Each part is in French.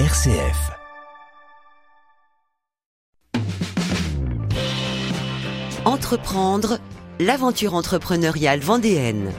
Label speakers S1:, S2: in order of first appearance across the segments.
S1: RCF. Entreprendre, l'aventure entrepreneuriale vendéenne.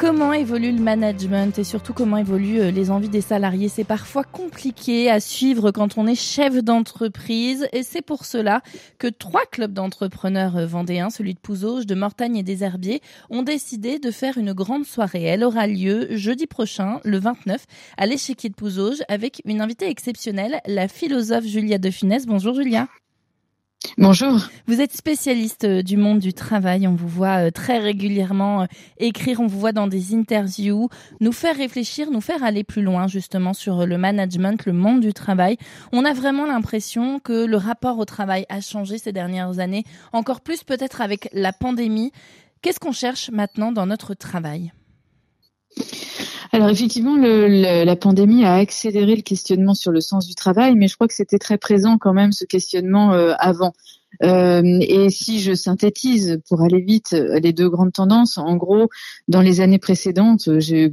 S2: Comment évolue le management et surtout comment évoluent euh, les envies des salariés C'est parfois compliqué à suivre quand on est chef d'entreprise et c'est pour cela que trois clubs d'entrepreneurs euh, vendéens, celui de Pouzauges, de Mortagne et des Herbiers, ont décidé de faire une grande soirée. Elle aura lieu jeudi prochain, le 29, à l'échiquier de Pouzauges avec une invitée exceptionnelle, la philosophe Julia de. Bonjour Julia.
S3: Bonjour.
S2: Vous êtes spécialiste euh, du monde du travail. On vous voit euh, très régulièrement euh, écrire, on vous voit dans des interviews, nous faire réfléchir, nous faire aller plus loin justement sur le management, le monde du travail. On a vraiment l'impression que le rapport au travail a changé ces dernières années, encore plus peut-être avec la pandémie. Qu'est-ce qu'on cherche maintenant dans notre travail?
S3: Alors effectivement, le, la pandémie a accéléré le questionnement sur le sens du travail, mais je crois que c'était très présent quand même ce questionnement euh, avant. Euh, et si je synthétise pour aller vite les deux grandes tendances, en gros, dans les années précédentes,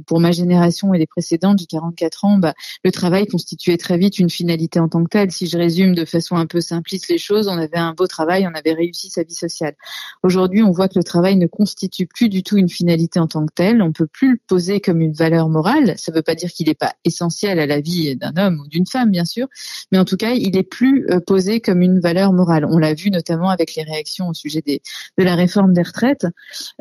S3: pour ma génération et les précédentes, j'ai 44 ans, bah, le travail constituait très vite une finalité en tant que telle. Si je résume de façon un peu simpliste les choses, on avait un beau travail, on avait réussi sa vie sociale. Aujourd'hui, on voit que le travail ne constitue plus du tout une finalité en tant que telle. On peut plus le poser comme une valeur morale. Ça ne veut pas dire qu'il n'est pas essentiel à la vie d'un homme ou d'une femme, bien sûr, mais en tout cas, il est plus euh, posé comme une valeur morale. On l'a vu notamment avec les réactions au sujet de la réforme des retraites.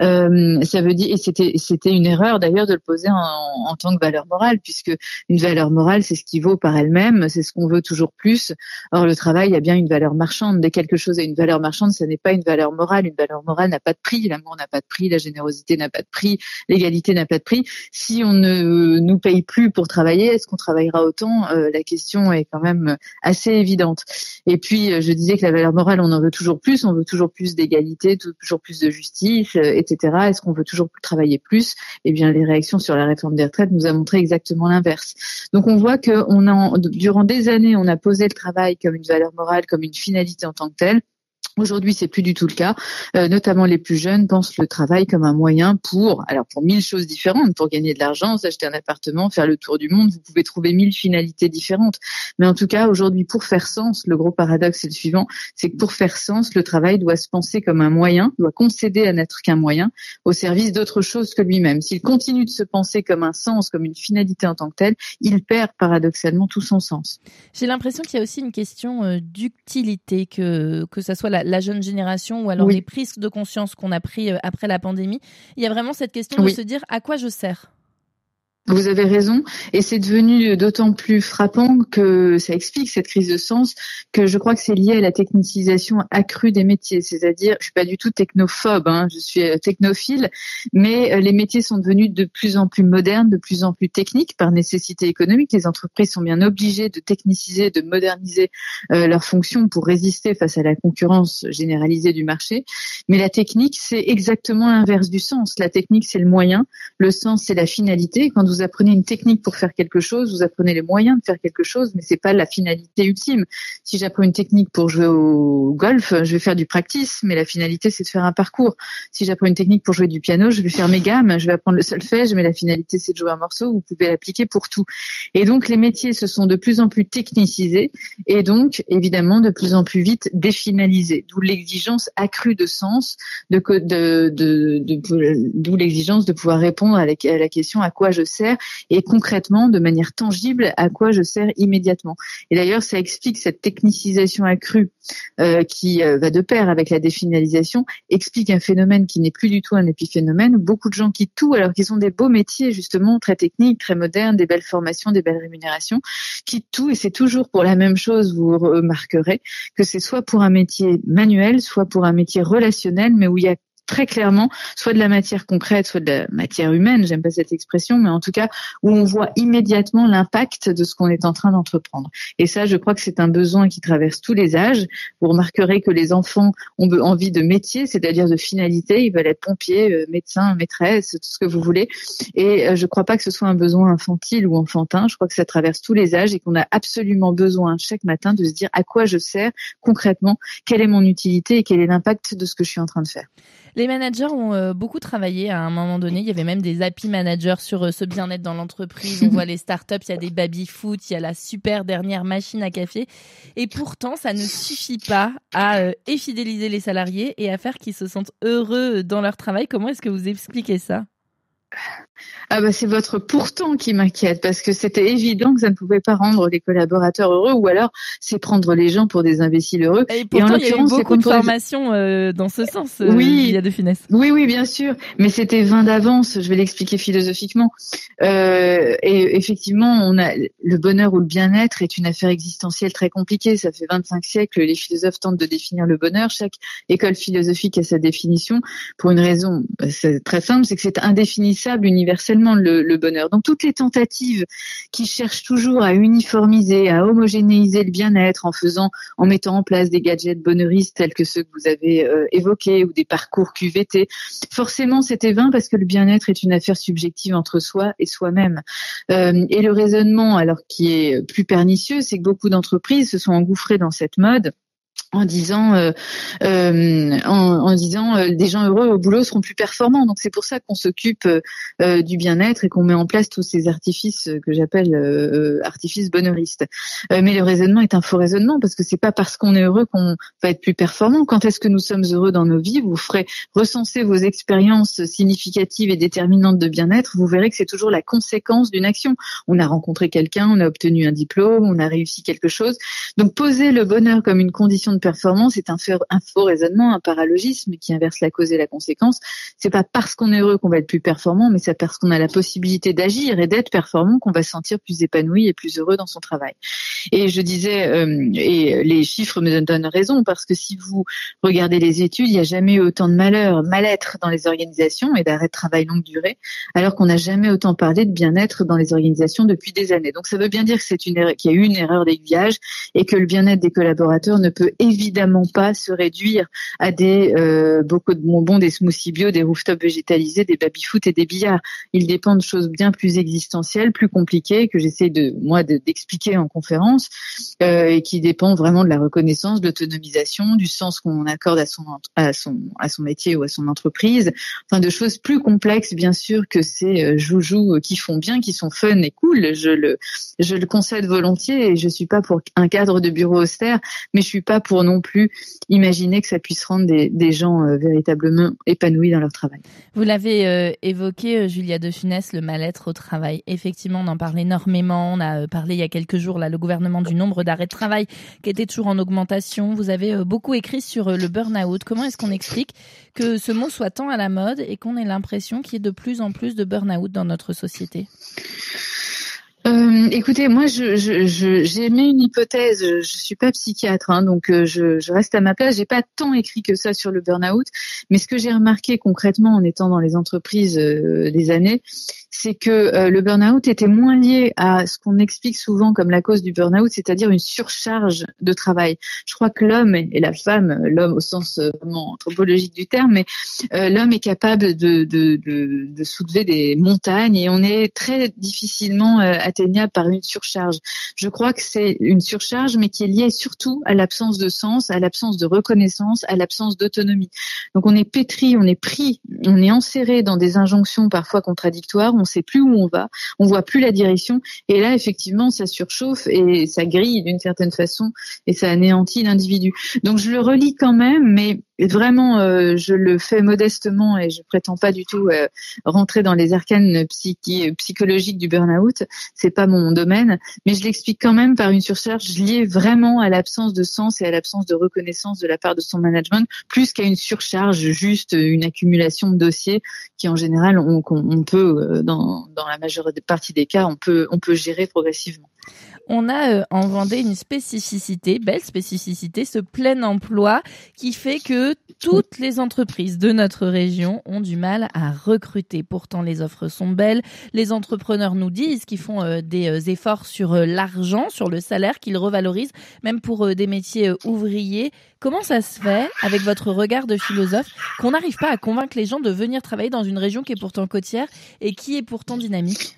S3: Euh, ça veut dire, et c'était, c'était une erreur d'ailleurs de le poser en, tant que valeur morale, puisque une valeur morale, c'est ce qui vaut par elle-même, c'est ce qu'on veut toujours plus. Or, le travail a bien une valeur marchande. Dès quelque chose a une valeur marchande, ce n'est pas une valeur morale. Une valeur morale n'a pas de prix. L'amour n'a pas de prix. La générosité n'a pas de prix. L'égalité n'a pas de prix. Si on ne nous paye plus pour travailler, est-ce qu'on travaillera autant? Euh, La question est quand même assez évidente. Et puis, je disais que la valeur morale, on en veut toujours plus, on veut toujours plus d'égalité, toujours plus de justice, euh, etc. Est-ce qu'on veut toujours travailler plus? Eh bien, les réactions sur la réforme des retraites nous a montré exactement l'inverse. Donc, on voit que durant des années, on a posé le travail comme une valeur morale, comme une finalité en tant que telle. Aujourd'hui, c'est plus du tout le cas. Euh, notamment les plus jeunes pensent le travail comme un moyen pour, alors pour mille choses différentes, pour gagner de l'argent, s'acheter un appartement, faire le tour du monde. Vous pouvez trouver mille finalités différentes. Mais en tout cas, aujourd'hui, pour faire sens, le gros paradoxe est le suivant, c'est que pour faire sens, le travail doit se penser comme un moyen, doit concéder à n'être qu'un moyen au service d'autre chose que lui-même. S'il continue de se penser comme un sens, comme une finalité en tant que telle, il perd paradoxalement tout son sens.
S2: J'ai l'impression qu'il y a aussi une question euh, d'utilité, que que ça soit la la jeune génération ou alors les prises de conscience qu'on a pris euh, après la pandémie. Il y a vraiment cette question de se dire à quoi je sers.
S3: Vous avez raison, et c'est devenu d'autant plus frappant que ça explique cette crise de sens que je crois que c'est lié à la technicisation accrue des métiers. C'est-à-dire, je suis pas du tout technophobe, hein, je suis euh, technophile, mais euh, les métiers sont devenus de plus en plus modernes, de plus en plus techniques par nécessité économique. Les entreprises sont bien obligées de techniciser, de moderniser euh, leurs fonctions pour résister face à la concurrence généralisée du marché. Mais la technique, c'est exactement l'inverse du sens. La technique, c'est le moyen, le sens, c'est la finalité. Quand vous vous apprenez une technique pour faire quelque chose, vous apprenez les moyens de faire quelque chose, mais c'est pas la finalité ultime. Si j'apprends une technique pour jouer au golf, je vais faire du practice, mais la finalité c'est de faire un parcours. Si j'apprends une technique pour jouer du piano, je vais faire mes gammes, je vais apprendre le solfège, mais la finalité c'est de jouer un morceau. Vous pouvez l'appliquer pour tout. Et donc les métiers se sont de plus en plus technicisés et donc évidemment de plus en plus vite définalisés. D'où l'exigence accrue de sens, d'où l'exigence de pouvoir répondre à la, à la question à quoi je sers? Et concrètement, de manière tangible, à quoi je sers immédiatement. Et d'ailleurs, ça explique cette technicisation accrue euh, qui euh, va de pair avec la définalisation, explique un phénomène qui n'est plus du tout un épiphénomène. Beaucoup de gens quittent tout alors qu'ils ont des beaux métiers justement très techniques, très modernes, des belles formations, des belles rémunérations, quittent tout et c'est toujours pour la même chose. Vous remarquerez que c'est soit pour un métier manuel, soit pour un métier relationnel, mais où il y a très clairement soit de la matière concrète, soit de la matière humaine, j'aime pas cette expression, mais en tout cas où on voit immédiatement l'impact de ce qu'on est en train d'entreprendre. Et ça, je crois que c'est un besoin qui traverse tous les âges. Vous remarquerez que les enfants ont envie de métier, c'est-à-dire de finalité, ils veulent être pompiers, euh, médecins, maîtresses, tout ce que vous voulez. Et euh, je crois pas que ce soit un besoin infantile ou enfantin, je crois que ça traverse tous les âges et qu'on a absolument besoin chaque matin de se dire à quoi je sers concrètement, quelle est mon utilité et quel est l'impact de ce que je suis en train de faire.
S2: Les managers ont euh, beaucoup travaillé à un moment donné. Il y avait même des happy managers sur euh, ce bien-être dans l'entreprise. On voit les startups, il y a des baby-foot, il y a la super dernière machine à café. Et pourtant, ça ne suffit pas à euh, fidéliser les salariés et à faire qu'ils se sentent heureux dans leur travail. Comment est-ce que vous expliquez ça?
S3: Ah bah c'est votre pourtant qui m'inquiète parce que c'était évident que ça ne pouvait pas rendre les collaborateurs heureux ou alors c'est prendre les gens pour des imbéciles heureux.
S2: Et, pourtant, il y a eu beaucoup de formations euh, dans ce sens. Euh, oui, il y a de finesse.
S3: Oui, oui, bien sûr, mais c'était vain d'avance. Je vais l'expliquer philosophiquement. Euh, et effectivement, on a le bonheur ou le bien-être est une affaire existentielle très compliquée. Ça fait 25 siècles, les philosophes tentent de définir le bonheur. Chaque école philosophique a sa définition pour une raison bah, très simple, c'est que c'est indéfinissable universellement le, bonheur. Donc toutes les tentatives qui cherchent toujours à uniformiser, à homogénéiser le bien-être en faisant, en mettant en place des gadgets bonheuristes tels que ceux que vous avez euh, évoqués ou des parcours QVT, forcément c'était vain parce que le bien-être est une affaire subjective entre soi et soi-même. Euh, et le raisonnement, alors qui est plus pernicieux, c'est que beaucoup d'entreprises se sont engouffrées dans cette mode en disant euh, euh, en, disant euh, des gens heureux au boulot seront plus performants. Donc c'est pour ça qu'on s'occupe du bien-être et qu'on met en place tous ces artifices que j'appelle artifices bonheuristes. mais le raisonnement est un faux raisonnement parce que c'est pas parce qu'on est heureux qu'on va être plus performant. Quand est-ce que nous sommes heureux dans nos vies? Vous ferez recenser vos expériences significatives et déterminantes de bien-être. Vous verrez que c'est toujours la conséquence d'une action. On a rencontré quelqu'un, on a obtenu un diplôme, on a réussi quelque chose. Donc poser le bonheur comme une condition de performance est un, faux raisonnement, un paralogisme qui inverse la cause et la conséquence. C'est pas parce qu'on est heureux qu'on va être plus performant, mais c'est parce qu'on a la possibilité d'agir et d'être performant qu'on va se sentir plus épanoui et plus heureux dans son travail. Et je disais, euh, et les chiffres me donnent raison, parce que si vous regardez les études, il n'y a jamais eu autant de malheur, mal-être dans les organisations et d'arrêt de travail longue durée, alors qu'on n'a jamais autant parlé de bien-être dans les organisations depuis des années. Donc ça veut bien dire une qu'il y a eu une erreur d'aiguillage et que le bien-être des collaborateurs ne peut évidemment pas se réduire à des euh, beaucoup de bonbons, des smoothies bio, des rooftops végétalisés, des baby-foot et des billards. Il dépend de choses bien plus existentielles, plus compliquées que j'essaie de moi d'expliquer en conférence euh, et qui dépendent vraiment de la reconnaissance, de l'autonomisation, du sens qu'on accorde à son à son à son métier ou à son entreprise, enfin de choses plus complexes bien sûr que ces euh, joujoux qui font bien, qui sont fun et cool. Je le je le concède volontiers et je suis pas pour un cadre de bureau austère, mais je suis pas pour non plus imaginer que ça puisse rendre des, gens euh, véritablement épanouis dans leur travail.
S2: Vous l'avez euh, évoqué, euh, Julia de Funès, le mal-être au travail. Effectivement, on en parle énormément. On a parlé il y a quelques jours, là, le gouvernement du nombre d'arrêts de travail qui était toujours en augmentation. Vous avez beaucoup écrit sur le burn-out. Comment est-ce qu'on explique que ce mot soit tant à la mode et qu'on ait l'impression qu'il y ait de plus en plus de burn-out dans notre société?
S3: Euh, écoutez, moi, je, je, j'ai mis une hypothèse. Je suis pas psychiatre, hein, donc euh, je, je, reste à ma place. J'ai pas tant écrit que ça sur le burn-out, mais ce que j'ai remarqué concrètement en étant dans les entreprises euh, des années, c'est que euh, le burn-out était moins lié à ce qu'on explique souvent comme la cause du burn-out, c'est-à-dire une surcharge de travail. Je crois que l'homme et la femme, l'homme au sens euh, vraiment anthropologique du terme, mais euh, l'homme est capable de, de, de, de, soulever des montagnes et on est très difficilement atteignable par une surcharge. Je crois que c'est une surcharge, mais qui est liée surtout à l'absence de sens, à l'absence de reconnaissance, à l'absence d'autonomie. Donc on est pétri, on est pris, on est enserré dans des injonctions parfois contradictoires on sait plus où on va, on voit plus la direction. Et là, effectivement, ça surchauffe et ça grille d'une certaine façon et ça anéantit l'individu. Donc je le relis quand même, mais vraiment, euh, je le fais modestement et je prétends pas du tout euh, rentrer dans les arcanes psychologiques du burn-out. C'est pas mon domaine, mais je l'explique quand même par une surcharge liée vraiment à l'absence de sens et à l'absence de reconnaissance de la part de son management, plus qu'à une surcharge, juste une accumulation de dossiers qui en général on, on peut, euh, dans, dans la majeure partie des cas, on peut, on peut gérer progressivement.
S2: On a euh, en Vendée une spécificité, belle spécificité, ce plein emploi qui fait que toutes les entreprises de notre région ont du mal à recruter. Pourtant, les offres sont belles. Les entrepreneurs nous disent qu'ils font euh, des euh, efforts sur l'argent, sur le salaire, qu'ils revalorisent, même pour des métiers ouvriers. Comment ça se fait, avec votre regard de philosophe, qu'on n'arrive pas à convaincre les gens de venir travailler dans une région qui est pourtant côtière et qui est pourtant dynamique?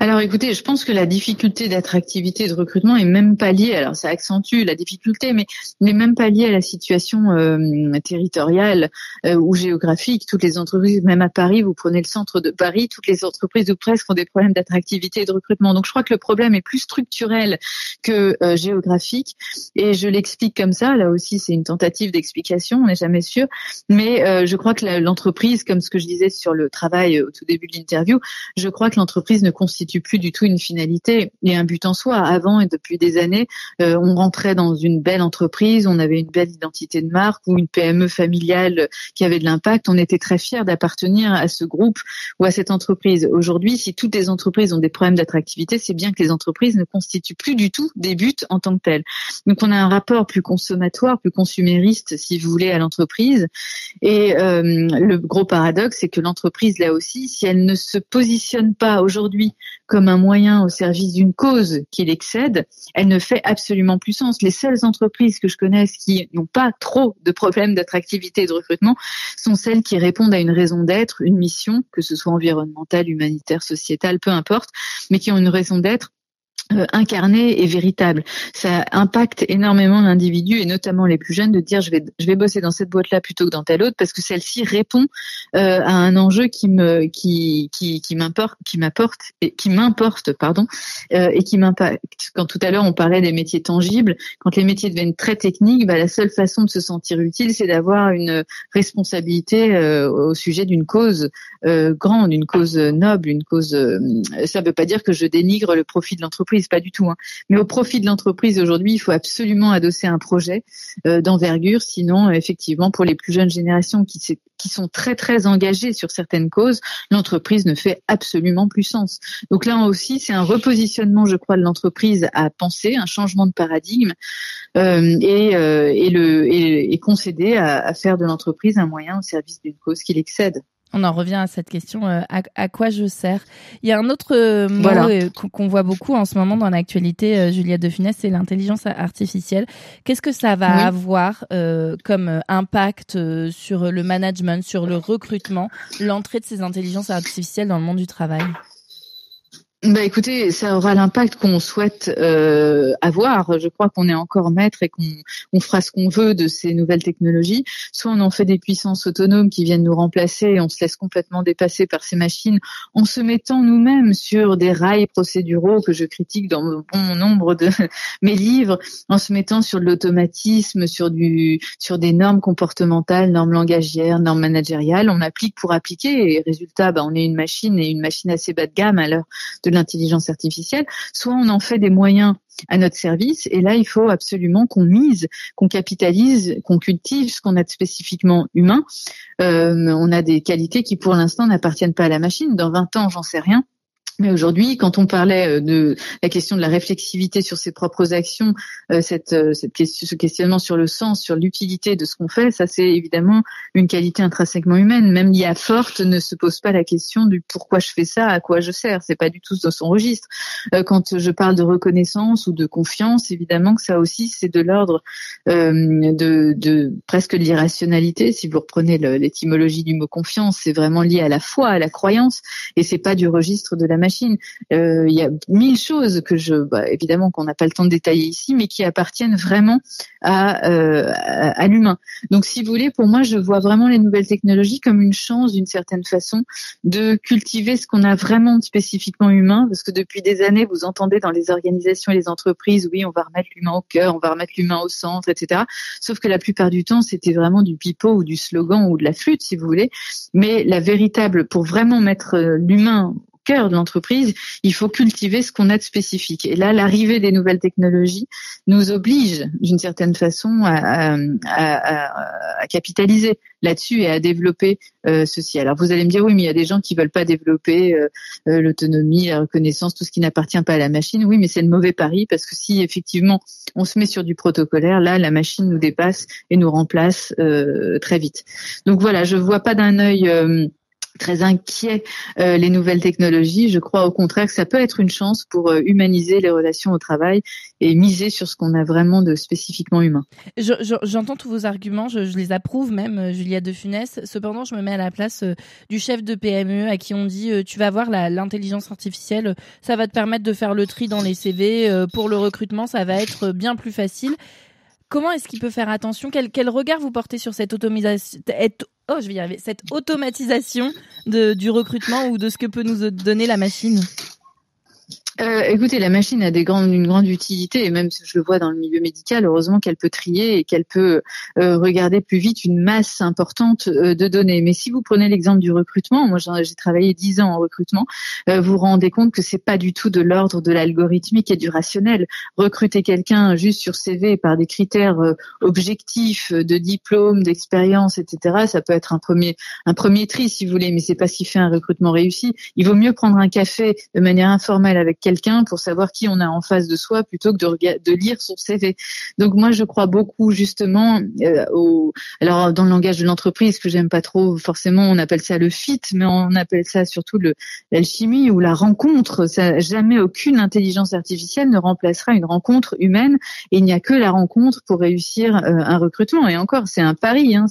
S3: Alors écoutez, je pense que la difficulté d'attractivité et de recrutement est même pas liée, alors ça accentue la difficulté, mais n'est même pas liée à la situation euh, territoriale euh, ou géographique. Toutes les entreprises, même à Paris, vous prenez le centre de Paris, toutes les entreprises ou presque ont des problèmes d'attractivité et de recrutement. Donc je crois que le problème est plus structurel que euh, géographique et je l'explique comme ça. Là aussi, c'est une tentative d'explication, on n'est jamais sûr, mais je crois que l'entreprise, comme ce que je disais sur le travail au tout début de l'interview, je crois que l'entreprise ne constitue plus du tout une finalité et un but en soi. Avant et depuis des années, euh, on rentrait dans une belle entreprise, on avait une belle identité de marque ou une PME familiale qui avait de l'impact. On était très fiers d'appartenir à ce groupe ou à cette entreprise. Aujourd'hui, si toutes les entreprises ont des problèmes d'attractivité, c'est bien que les entreprises ne constituent plus du tout des buts en tant que tels. Donc on a un rapport plus consommatoire, plus consumériste, si vous voulez, à l'entreprise. Et euh, le gros paradoxe, c'est que l'entreprise, là aussi, si elle ne se positionne pas aujourd'hui comme un moyen au service d'une cause qui l'excède, elle ne fait absolument plus sens. Les seules entreprises que je connaisse qui n'ont pas trop de problèmes d'attractivité et de recrutement sont celles qui répondent à une raison d'être, une mission, que ce soit environnementale, humanitaire, sociétale, peu importe, mais qui ont une raison d'être incarné et véritable. Ça impacte énormément l'individu et notamment les plus jeunes de dire je vais je vais bosser dans cette boîte là plutôt que dans telle autre parce que celle-ci répond euh, à un enjeu qui me qui qui qui m'importe qui m'apporte et qui m'importe pardon euh, et qui m'impacte. Quand tout à l'heure on parlait des métiers tangibles, quand les métiers deviennent très techniques, bah, la seule façon de se sentir utile c'est d'avoir une responsabilité au sujet d'une cause grande, une cause noble, une cause. ça ne veut pas dire que je dénigre le profit de l'entreprise pas du tout. Hein. Mais au profit de l'entreprise aujourd'hui, il faut absolument adosser un projet euh, d'envergure, sinon effectivement pour les plus jeunes générations qui, sont très très engagées sur certaines causes, l'entreprise ne fait absolument plus sens. Donc là aussi, c'est un repositionnement, je crois, de l'entreprise à penser, un changement de paradigme euh, et, euh, concéder à faire de l'entreprise un moyen au service d'une cause qui l'excède.
S2: On en revient à cette question euh, à, quoi je sers. Il y a un autre euh, mot euh, qu'on voit beaucoup en ce moment dans l'actualité, Juliette de Funès, c'est l'intelligence artificielle. Qu'est-ce que ça va avoir comme impact sur le management, sur le recrutement, l'entrée de ces intelligences artificielles dans le monde du travail?
S3: Bah écoutez, ça aura l'impact qu'on souhaite euh, avoir. Je crois qu'on est encore maître et qu'on on fera ce qu'on veut de ces nouvelles technologies. Soit on en fait des puissances autonomes qui viennent nous remplacer et on se laisse complètement dépasser par ces machines en se mettant nous-mêmes sur des rails procéduraux que je critique dans bon nombre de mes livres, en se mettant sur de l'automatisme, sur du sur des normes comportementales, normes langagières, normes managériales. On applique pour appliquer et résultat, bah, on est une machine et une machine assez bas de gamme à l'heure de l'intelligence artificielle, soit on en fait des moyens à notre service. Et là, il faut absolument qu'on mise, qu'on capitalise, qu'on cultive ce qu'on a de spécifiquement humain. Euh, on a des qualités qui, pour l'instant, n'appartiennent pas à la machine. Dans 20 ans, j'en sais rien. Mais aujourd'hui, quand on parlait euh, de la question de la réflexivité sur ses propres actions, euh, cette, euh, ce questionnement sur le sens, sur l'utilité de ce qu'on fait, ça c'est évidemment une qualité intrinsèquement humaine. Même l'IA forte ne se pose pas la question du pourquoi je fais ça, à quoi je sers. C'est pas du tout dans son registre. Quand je parle de reconnaissance ou de confiance, évidemment que ça aussi c'est de l'ordre de, de presque l'irrationalité. Si vous reprenez l'étymologie du mot confiance, c'est vraiment lié à la foi, à la croyance, et c'est pas du registre de la machine. Euh, il y a mille choses que je, bah, évidemment qu'on n'a pas le temps de détailler ici, mais qui appartiennent vraiment à, euh, à, l'humain. Donc, si vous voulez, pour moi, je vois vraiment les nouvelles technologies comme une chance, d'une certaine façon, de cultiver ce qu'on a vraiment spécifiquement humain, parce que depuis des années, vous entendez dans les organisations et les entreprises, oui, on va remettre l'humain au cœur, on va remettre l'humain au centre, etc. Sauf que la plupart du temps, c'était vraiment du pipeau ou du slogan ou de la flûte, si vous voulez. Mais la véritable, pour vraiment mettre euh, l'humain cœur de l'entreprise, il faut cultiver ce qu'on a de spécifique. Et là, l'arrivée des nouvelles technologies nous oblige, d'une certaine façon, à, capitaliser là-dessus et à développer euh, ceci. Alors vous allez me dire oui, mais il y a des gens qui veulent pas développer euh, euh, l'autonomie, la reconnaissance, tout ce qui n'appartient pas à la machine. Oui, mais c'est le mauvais pari parce que si effectivement on se met sur du protocolaire, là la machine nous dépasse et nous remplace très vite. Donc voilà, je vois pas d'un œil très inquiet euh, les nouvelles technologies. Je crois au contraire que ça peut être une chance pour euh, humaniser les relations au travail et miser sur ce qu'on a vraiment de spécifiquement humain.
S2: J'entends tous vos arguments, je, les approuve même, euh, Julia de Funès. Cependant, je me mets à la place du chef de PME à qui on dit tu vas voir l'intelligence artificielle, ça va te permettre de faire le tri dans les CV. pour le recrutement, ça va être bien plus facile. Comment est-ce qu'il peut faire attention? Quel, quel, regard vous portez sur cette automatisation, oh, cette automatisation du recrutement ou de ce que peut nous donner la machine?
S3: Euh, écoutez, la machine a des grandes, une grande utilité et même je le vois dans le milieu médical, heureusement qu'elle peut trier et qu'elle peut euh, regarder plus vite une masse importante euh, de données. Mais si vous prenez l'exemple du recrutement, moi j'ai travaillé dix ans en recrutement, vous vous rendez compte que c'est pas du tout de l'ordre de l'algorithmique et du rationnel. Recruter quelqu'un juste sur CV par des critères objectifs de diplôme, d'expérience, etc. Ça peut être un premier un premier tri si vous voulez, mais c'est pas ce qui fait un recrutement réussi. Il vaut mieux prendre un café de manière informelle avec quelqu'un pour savoir qui on a en face de soi plutôt que de, lire son CV. Donc moi je crois beaucoup justement euh, au alors dans le langage de l'entreprise que j'aime pas trop forcément on appelle ça le fit mais on appelle ça surtout l'alchimie ou la rencontre. Jamais aucune intelligence artificielle ne remplacera une rencontre humaine et il n'y a que la rencontre pour réussir euh, un recrutement et encore c'est un pari hein,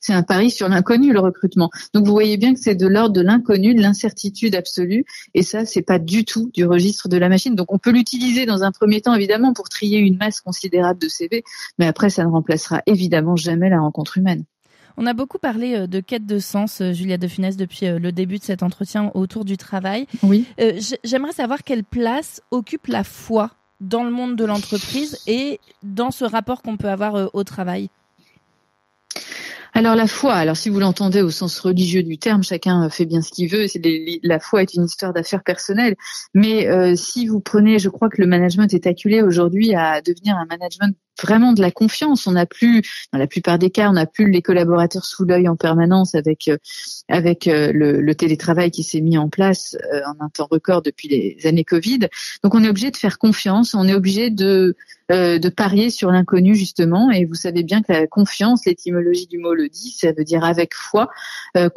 S3: c'est un pari sur l'inconnu le recrutement. Donc vous voyez bien que c'est de l'ordre de l'inconnu, de l'incertitude absolue et ça c'est pas du tout du registre de la machine. Donc on peut l'utiliser dans un premier temps évidemment pour trier une masse considérable de CV, mais après ça ne remplacera évidemment jamais la rencontre humaine.
S2: On a beaucoup parlé euh, de quête de sens, euh, Julia de Funès, depuis euh, le début de cet entretien autour du travail.
S3: Oui.
S2: J'aimerais savoir quelle place occupe la foi dans le monde de l'entreprise et dans ce rapport qu'on peut avoir au travail.
S3: Alors la foi, alors si vous l'entendez au sens religieux du terme, chacun fait bien ce qu'il veut. la foi est une histoire d'affaires personnelles. Mais euh, si vous prenez, je crois que le management est acculé aujourd'hui à devenir un management vraiment de la confiance. On n'a plus, dans la plupart des cas, on n'a plus les collaborateurs sous l'œil en permanence avec euh, avec euh, le, télétravail qui s'est mis en place en un temps record depuis les années Covid. Donc on est obligé de faire confiance. On est obligé de euh, de parier sur l'inconnu justement. Et vous savez bien que la confiance, l'étymologie du mot le dit, ça veut dire avec foi, euh,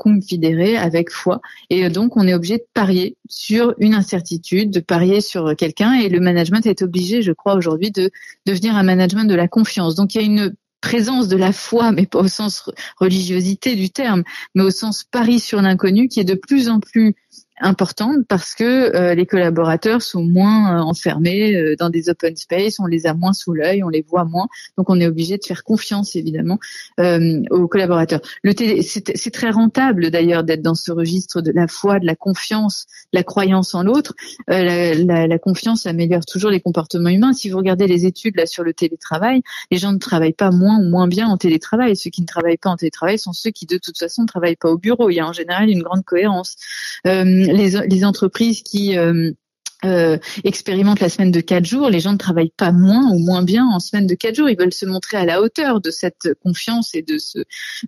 S3: avec foi. Et donc on est obligé de parier sur une incertitude, de parier sur quelqu'un. Et le management est obligé, je crois aujourd'hui, de devenir un management la confiance. Donc il y a une présence de la foi, mais pas au sens religiosité du terme, mais au sens pari sur l'inconnu, qui est de plus en plus importante parce que euh, les collaborateurs sont moins euh, enfermés euh, dans des open space, on les a moins sous l'œil, on les voit moins, donc on est obligé de faire confiance évidemment aux collaborateurs. Le c'est très rentable d'ailleurs d'être dans ce registre de la foi, de la confiance, de la croyance en l'autre. La, la, la, confiance améliore toujours les comportements humains. Si vous regardez les études là sur le télétravail, les gens ne travaillent pas moins ou moins bien en télétravail. Ceux qui ne travaillent pas en télétravail sont ceux qui de toute façon ne travaillent pas au bureau. Il y a en général une grande cohérence les, entreprises qui euh, euh, expérimentent la semaine de quatre jours, les gens ne travaillent pas moins ou moins bien en semaine de quatre jours. Ils veulent se montrer à la hauteur de cette confiance et de ce,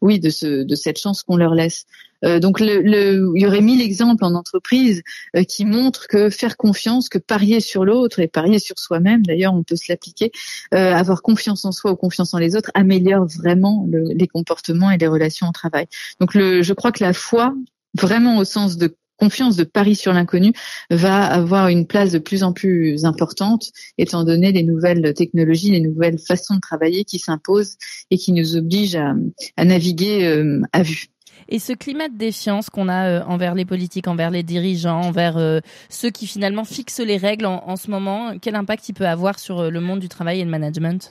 S3: oui, de ce, de cette chance qu'on leur laisse. Euh, donc, le, il y aurait mille exemples en entreprise qui montrent que faire confiance, que parier sur l'autre et parier sur soi-même, d'ailleurs, on peut se l'appliquer, avoir confiance en soi ou confiance en les autres améliore vraiment les comportements et les relations au travail. Donc, le, je crois que la foi, vraiment au sens de confiance de pari sur l'inconnu va avoir une place de plus en plus importante étant donné les nouvelles technologies, les nouvelles façons de travailler qui s'imposent et qui nous obligent à, naviguer euh, à vue.
S2: Et ce climat de défiance qu'on a euh, envers les politiques, envers les dirigeants, envers euh, ceux qui finalement fixent les règles en, ce moment, quel impact il peut avoir sur le monde du travail et le management?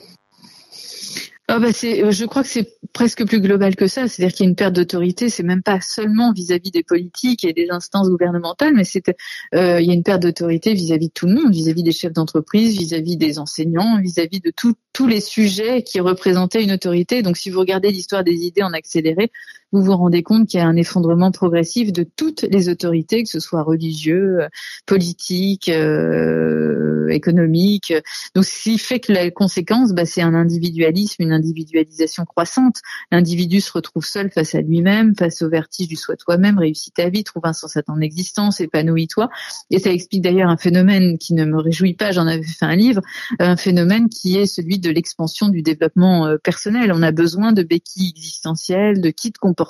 S3: Ah bah c'est, je crois que c'est presque plus global que ça. C'est-à-dire qu'il y a une perte d'autorité. C'est même pas seulement vis-à-vis des politiques et des instances gouvernementales, mais c'est euh, il y a une perte d'autorité vis-à-vis de tout le monde, vis-à-vis des chefs d'entreprise, vis-à-vis des enseignants, vis-à-vis de tous les sujets qui représentaient une autorité. Donc, si vous regardez l'histoire des idées en accéléré, vous vous rendez compte qu'il y a un effondrement progressif de toutes les autorités, que ce soit religieux, politique. Euh, économique. Donc, ce qui fait que la conséquence, bah, c'est un individualisme, une individualisation croissante. L'individu se retrouve seul face à lui-même, face au vertige du soi toi-même, réussit ta vie, trouve un sens à ton existence, épanouis-toi. Et ça explique d'ailleurs un phénomène qui ne me réjouit pas, j'en avais fait un livre, un phénomène qui est celui de l'expansion du développement euh, personnel. On a besoin de béquilles existentielles, de kits comportementaux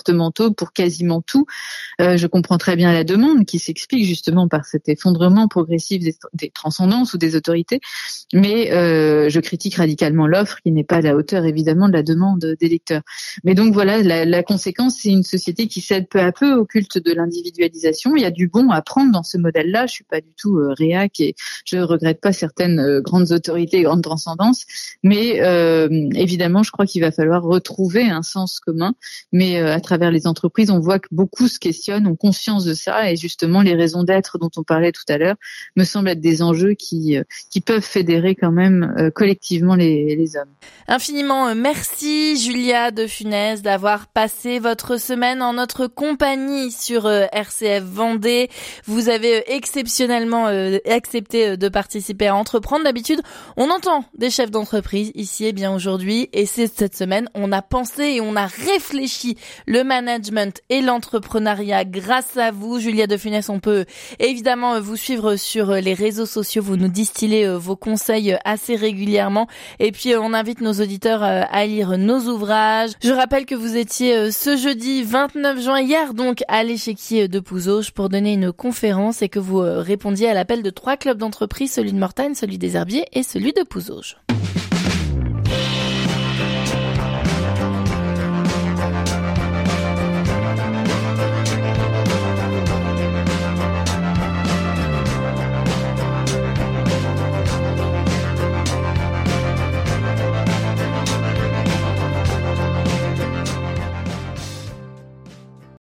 S3: pour quasiment tout. Euh, je comprends très bien la demande qui s'explique justement par cet effondrement progressif des, transcendances ou des autorités, mais euh, je critique radicalement l'offre qui n'est pas à la hauteur évidemment de la demande des lecteurs. Mais donc voilà, la, conséquence, c'est une société qui cède peu à peu au culte de l'individualisation. Il y a du bon à prendre dans ce modèle-là. Je suis pas du tout euh, réac et je regrette pas certaines grandes autorités grandes transcendances, mais évidemment, je crois qu'il va falloir retrouver un sens commun. Mais à travers les entreprises, on voit que beaucoup se questionnent, ont conscience de ça, et justement, les raisons d'être dont on parlait tout à l'heure me semblent être des enjeux qui qui peuvent fédérer quand même collectivement les, les hommes.
S2: Infiniment merci Julia de Funès d'avoir passé votre semaine en notre compagnie sur RCF Vendée. Vous avez exceptionnellement accepté de participer à Entreprendre. D'habitude, on entend des chefs d'entreprise ici et bien aujourd'hui. Et c'est cette semaine, on a pensé et on a réfléchi le management et l'entrepreneuriat grâce à vous, Julia de Funès. On peut évidemment vous suivre sur les réseaux sociaux. Vous nous distillez euh, vos conseils assez régulièrement. Et puis, on invite nos auditeurs euh, à lire nos ouvrages. Je rappelle que vous étiez euh, ce jeudi 29 juin, hier donc, à l'échiquier de Pouzauge pour donner une conférence et que vous répondiez à l'appel de trois clubs d'entreprise, celui de Mortagne, celui des Herbiers et celui de Pouzauge.